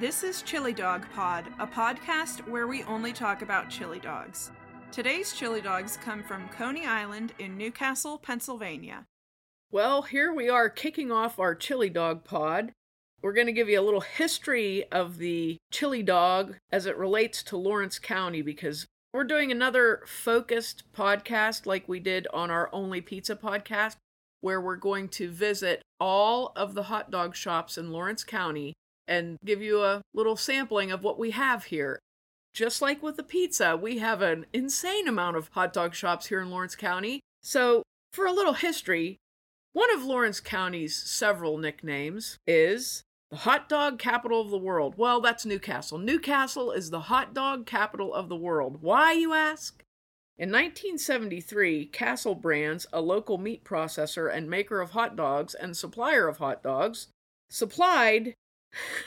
This is Chili Dog Pod, a podcast where we only talk about chili dogs. Today's chili dogs come from Coney Island in New Castle, Pennsylvania. Well, here we are kicking off our chili dog pod. We're going to give you a little history of the chili dog as it relates to Lawrence County because we're doing another focused podcast like we did on our Only Pizza podcast, where we're going to visit all of the hot dog shops in Lawrence County and give you a little sampling of what we have here. Just like with the pizza, we have an insane amount of hot dog shops here in Lawrence County. So, for a little history, one of Lawrence County's several nicknames is the hot dog capital of the world. Well, that's New Castle. Newcastle is the hot dog capital of the world. Why, you ask? In 1973, Castle Brands, a local meat processor and maker of hot dogs and supplier of hot dogs, supplied,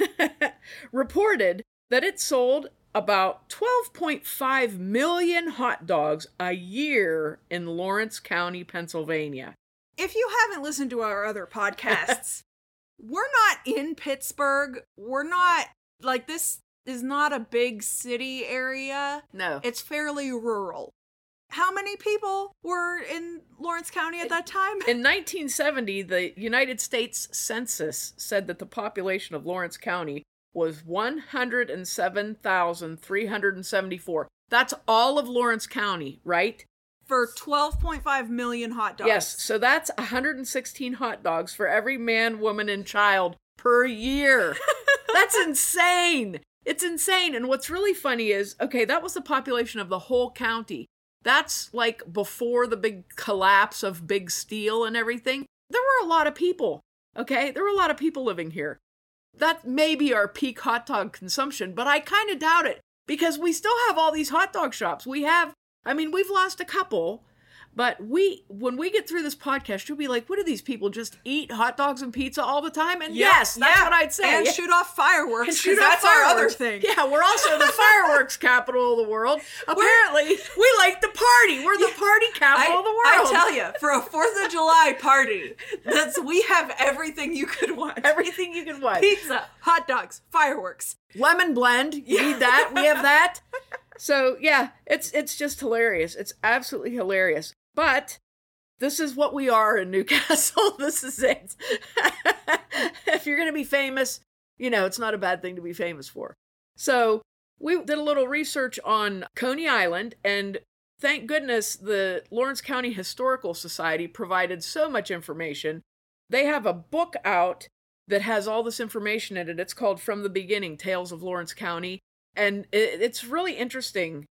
reported that it sold about 12.5 million hot dogs a year in Lawrence County, Pennsylvania. If you haven't listened to our other podcasts, we're not in Pittsburgh. We're not like this is not a big city area. No. It's fairly rural. How many people were in Lawrence County at that time? In 1970, the United States Census said that the population of Lawrence County was 107,374. That's all of Lawrence County, right? For 12.5 million hot dogs. Yes, so that's 116 hot dogs for every man, woman, and child per year. that's insane. It's insane. And what's really funny is okay, that was the population of the whole county. That's like before the big collapse of Big Steel and everything. There were a lot of people, okay? There were a lot of people living here. That may be our peak hot dog consumption, but I kind of doubt it because we still have all these hot dog shops. We have, I mean, we've lost a couple, but we, when we get through this podcast, you'll be like, what do these people just eat hot dogs and pizza all the time? And Yeah, yes, that's yeah. what I'd say. And Yeah. shoot off fireworks. And shoot off that's our other thing. Yeah, we're also the fireworks capital of the world. Apparently, we like the party. We're the party capital I, of the world. I tell you, for a Fourth of July party, that's we have everything you could want: everything you can want. pizza, hot dogs, fireworks. lemon blend. You need that. We have that. So yeah, it's it's just hilarious. It's absolutely hilarious. But this is what we are in New Castle. this is it. if you're gonna be famous, you know it's not a bad thing to be famous for. So we did a little research on Coney Island, and thank goodness the Lawrence County Historical Society provided so much information. They have a book out that has all this information in it. It's called From the Beginning Tales of Lawrence County. And it's really interesting.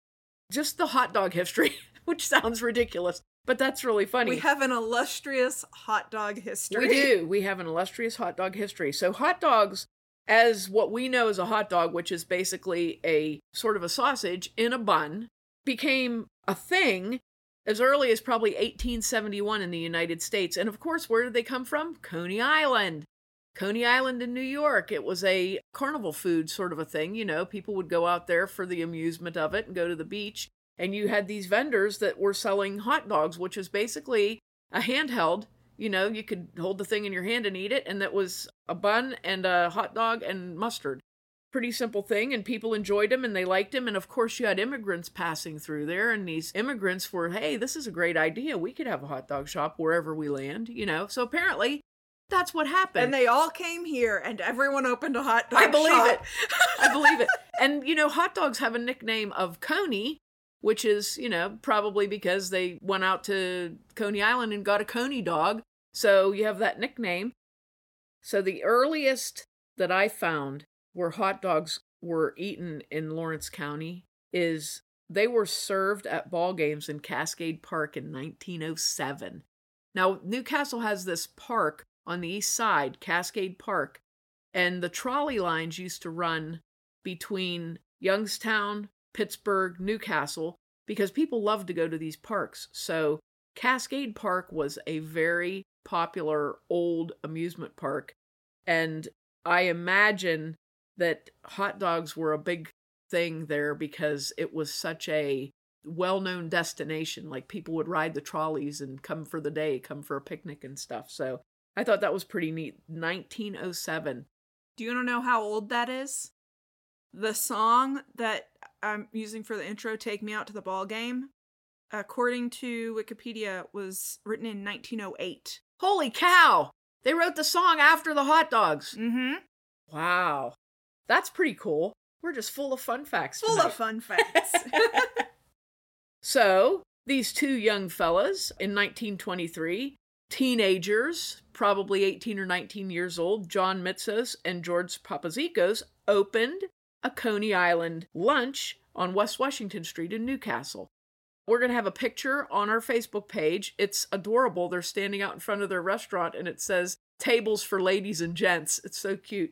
Just the hot dog history, which sounds ridiculous, but that's really funny. We have an illustrious hot dog history. We do. We have an illustrious hot dog history. So, hot dogs, as what we know as a hot dog, which is basically a sort of a sausage in a bun, became a thing as early as probably 1871 in the United States. And of course, where did they come from? Coney Island. Coney Island in New York. It was a carnival food sort of a thing. You know, people would go out there for the amusement of it and go to the beach. And you had these vendors that were selling hot dogs, which is basically a handheld. You know, you could hold the thing in your hand and eat it. And that was a bun and a hot dog and mustard. Pretty simple thing. And people enjoyed them and they liked them. And of course, you had immigrants passing through there. And these immigrants were, hey, this is a great idea. We could have a hot dog shop wherever we land, you know. So apparently, that's what happened. And they all came here, and everyone opened a hot dog I believe shop. it. I believe it. And you know, hot dogs have a nickname of Coney, which is, you know, probably because they went out to Coney Island and got a Coney dog. So you have that nickname. So the earliest that I found where hot dogs were eaten in Lawrence County is they were served at ball games in Cascade Park in 1907. Now, New Castle has this park on the east side, Cascade Park, and the trolley lines used to run between Youngstown, Pittsburgh, New Castle, because people love to go to these parks. So, Cascade Park was a very popular old amusement park, and I imagine that hot dogs were a big thing there because it was such a well known destination. Like people would ride the trolleys and come for the day, come for a picnic and stuff. So I thought that was pretty neat. 1907. Do you want to know how old that is? The song that I'm using for the intro, Take Me Out to the Ball Game, according to Wikipedia, was written in 1908. Holy cow! They wrote the song after the hot dogs. Mm-hmm. Wow. That's pretty cool. We're just full of fun facts. Full tonight. of fun facts. So, these two young fellas in 1923, teenagers, probably 18 or 19 years old, John Mitzos and George Papazikos, opened a Coney Island lunch on West Washington Street in New Castle. We're going to have a picture on our Facebook page. It's adorable. They're standing out in front of their restaurant and it says tables for ladies and gents. It's so cute.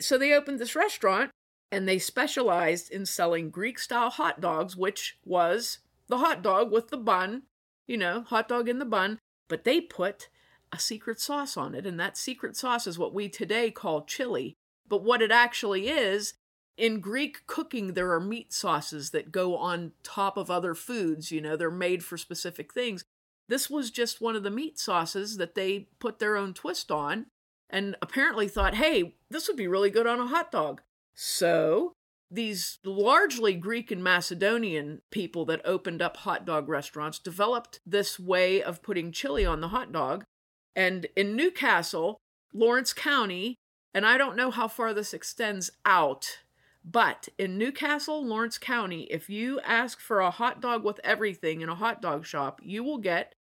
So they opened this restaurant and they specialized in selling Greek style hot dogs, which was the hot dog with the bun, you know, hot dog in the bun, but they put a secret sauce on it. And that secret sauce is what we today call chili. But what it actually is, in Greek cooking, there are meat sauces that go on top of other foods. You know, they're made for specific things. This was just one of the meat sauces that they put their own twist on and apparently thought, hey, this would be really good on a hot dog. So these largely Greek and Macedonian people that opened up hot dog restaurants developed this way of putting chili on the hot dog. And in New Castle, Lawrence County, and I don't know how far this extends out, but in New Castle, Lawrence County, if you ask for a hot dog with everything in a hot dog shop, you will get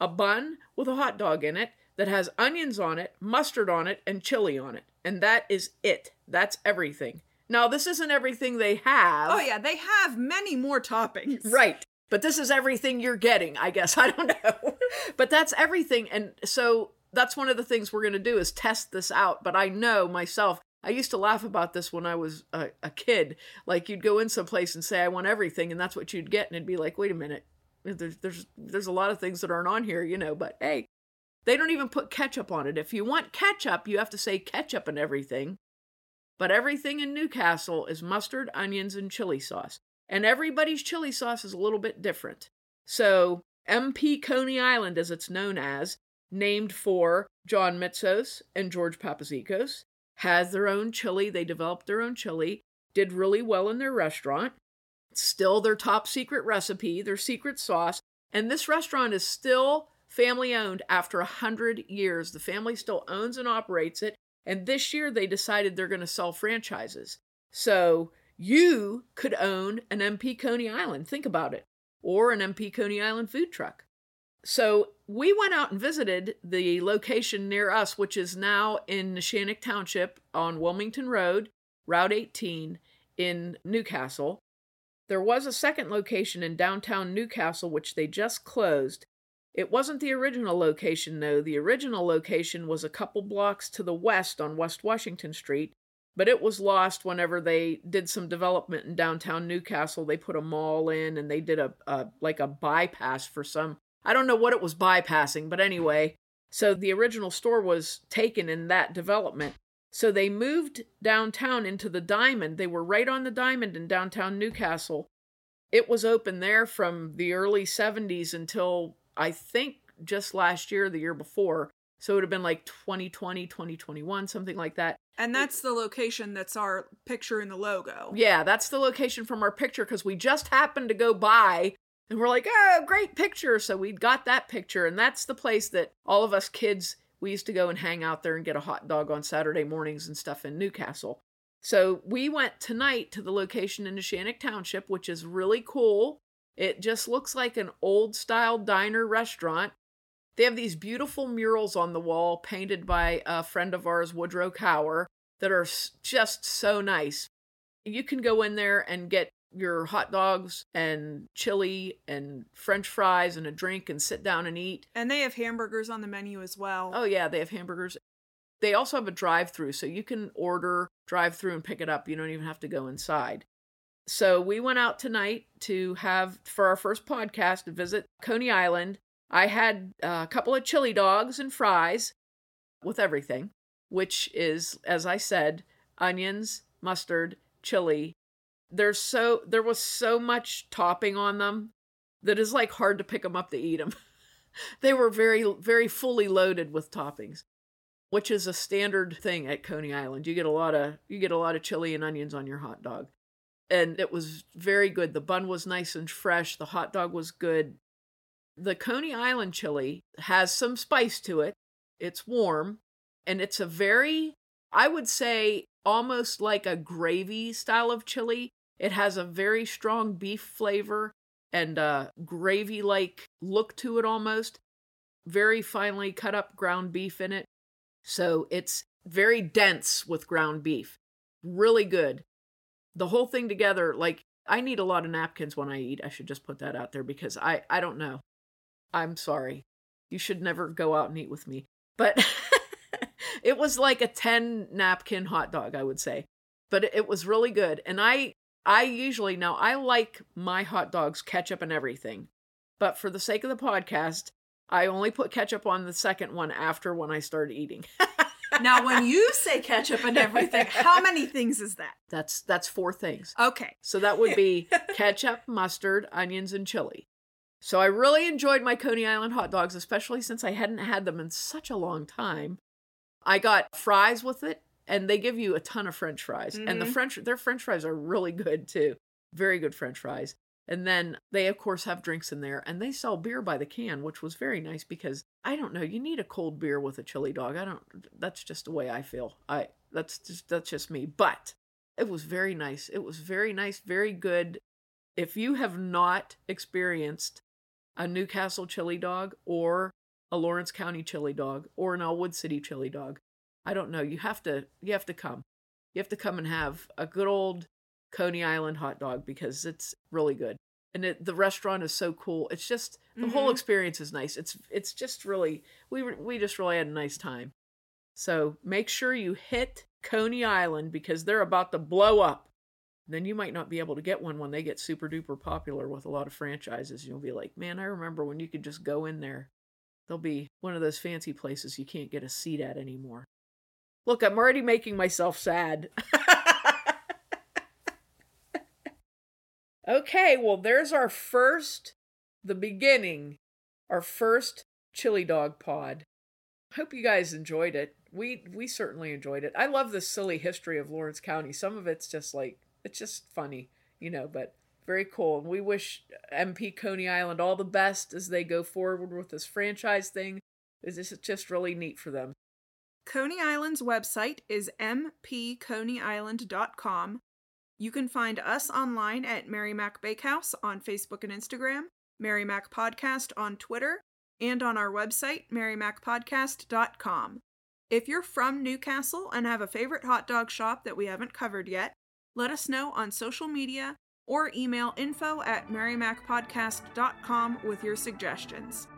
a bun with a hot dog in it that has onions on it, mustard on it, and chili on it. And that is it. That's everything. Now, this isn't everything they have. oh, yeah, they have many more toppings. Right. But this is everything you're getting, I guess. I don't know. but that's everything. And so that's one of the things we're going to do is test this out. But I know myself, I used to laugh about this when I was a, a kid. Like you'd go in someplace and say, I want everything. And that's what you'd get. And it'd be like, wait a minute. There's, there's, there's a lot of things that aren't on here, you know, but hey, they don't even put ketchup on it. If you want ketchup, you have to say ketchup and everything. But everything in New Castle is mustard, onions, and chili sauce. And everybody's chili sauce is a little bit different. So, MP Coney Island, as it's known as, named for John Mitzos and George Papazikos, has their own chili. They developed their own chili, did really well in their restaurant. Still their top secret recipe, their secret sauce. And this restaurant is still family owned after a hundred years. The family still owns and operates it. And this year they decided they're going to sell franchises. So you could own an MP Coney Island. Think about it. Or an MP Coney Island food truck. So we went out and visited the location near us, which is now in Neshannock Township on Wilmington Road, Route 18 in New Castle. There was a second location in downtown New Castle, which they just closed. It wasn't the original location, though. The original location was a couple blocks to the west on West Washington Street, but it was lost whenever they did some development in downtown New Castle. They put a mall in and they did a, a like a bypass for some. I don't know what it was bypassing, but anyway. So the original store was taken in that development. So they moved downtown into the Diamond. They were right on the Diamond in downtown New Castle. It was open there from the early 70s until I think just last year, the year before. So it would have been like 2020, 2021, something like that. And that's the location that's our picture in the logo. Yeah, that's the location from our picture because we just happened to go by and we're like, oh, great picture. So we got that picture. And that's the place that all of us kids, we used to go and hang out there and get a hot dog on Saturday mornings and stuff in New Castle. So we went tonight to the location in Neshannock Township, which is really cool. It just looks like an old style diner restaurant. They have these beautiful murals on the wall painted by a friend of ours, Woodrow Cower, that are just so nice. You can go in there and get your hot dogs and chili and french fries and a drink and sit down and eat. And they have hamburgers on the menu as well. Oh, yeah, they have hamburgers. They also have a drive through, so you can order drive through and pick it up. You don't even have to go inside. So we went out tonight to have, for our first podcast, to visit Coney Island. I had uh, a couple of chili dogs and fries with everything, which is, as I said, onions, mustard, chili. There's so there was so much topping on them that is like hard to pick them up to eat them. they were very very fully loaded with toppings. which is a standard thing at Coney Island. You get a lot of you get a lot of chili and onions on your hot dog. And it was very good. The bun was nice and fresh. The hot dog was good. The Coney Island chili has some spice to it. It's warm and it's a very I would say almost like a gravy style of chili. It has a very strong beef flavor and a gravy like look to it almost. Very finely cut up ground beef in it. So it's very dense with ground beef. Really good. The whole thing together, like, I need a lot of napkins when I eat. I should just put that out there because I, I don't know. I'm sorry. You should never go out and eat with me. But it was like a 10 napkin hot dog, I would say. But it was really good. And I I usually now I like my hot dogs ketchup and everything. But for the sake of the podcast, I only put ketchup on the second one after when I started eating. now when you say ketchup and everything, how many things is that? That's that's four things. Okay. So that would be ketchup, mustard, onions, and chili. So I really enjoyed my Coney Island hot dogs, especially since I hadn't had them in such a long time. I got fries with it, and they give you a ton of French fries, mm-hmm. and the mm-hmm. French their French fries are really good too, very good French fries. And then they of course have drinks in there, and they sell beer by the can, which was very nice because I don't know, you need a cold beer with a chili dog. I don't. That's just the way I feel. I that's just that's just me. But it was very nice. It was very nice, very good. If you have not experienced a New Castle chili dog or a Lawrence County chili dog or an Ellwood City chili dog. I don't know. You have to you have to come. You have to come and have a good old Coney Island hot dog because it's really good. And it, the restaurant is so cool. It's just the mm-hmm. whole experience is nice. It's it's just really we we just really had a nice time. So make sure you hit Coney Island because they're about to blow up. Then you might not be able to get one when they get super duper popular with a lot of franchises. You'll be like, man, I remember when you could just go in there They'll be one of those fancy places you can't get a seat at anymore. Look, I'm already making myself sad. okay, well, there's our first, the beginning, our first chili dog pod. Hope you guys enjoyed it. We we certainly enjoyed it. I love the silly history of Lawrence County. Some of it's just like it's just funny, you know, but very cool. And we wish MP Coney Island all the best as they go forward with this franchise thing. This is just really neat for them. Coney Island's website is mpconeyisland.com. You can find us online at Mary Mac Bakehouse on Facebook and Instagram, Mary Mac Podcast on Twitter, and on our website, marymacpodcast.com. If you're from New Castle and have a favorite hot dog shop that we haven't covered yet, let us know on social media or email info at marymacpodcast.com with your suggestions.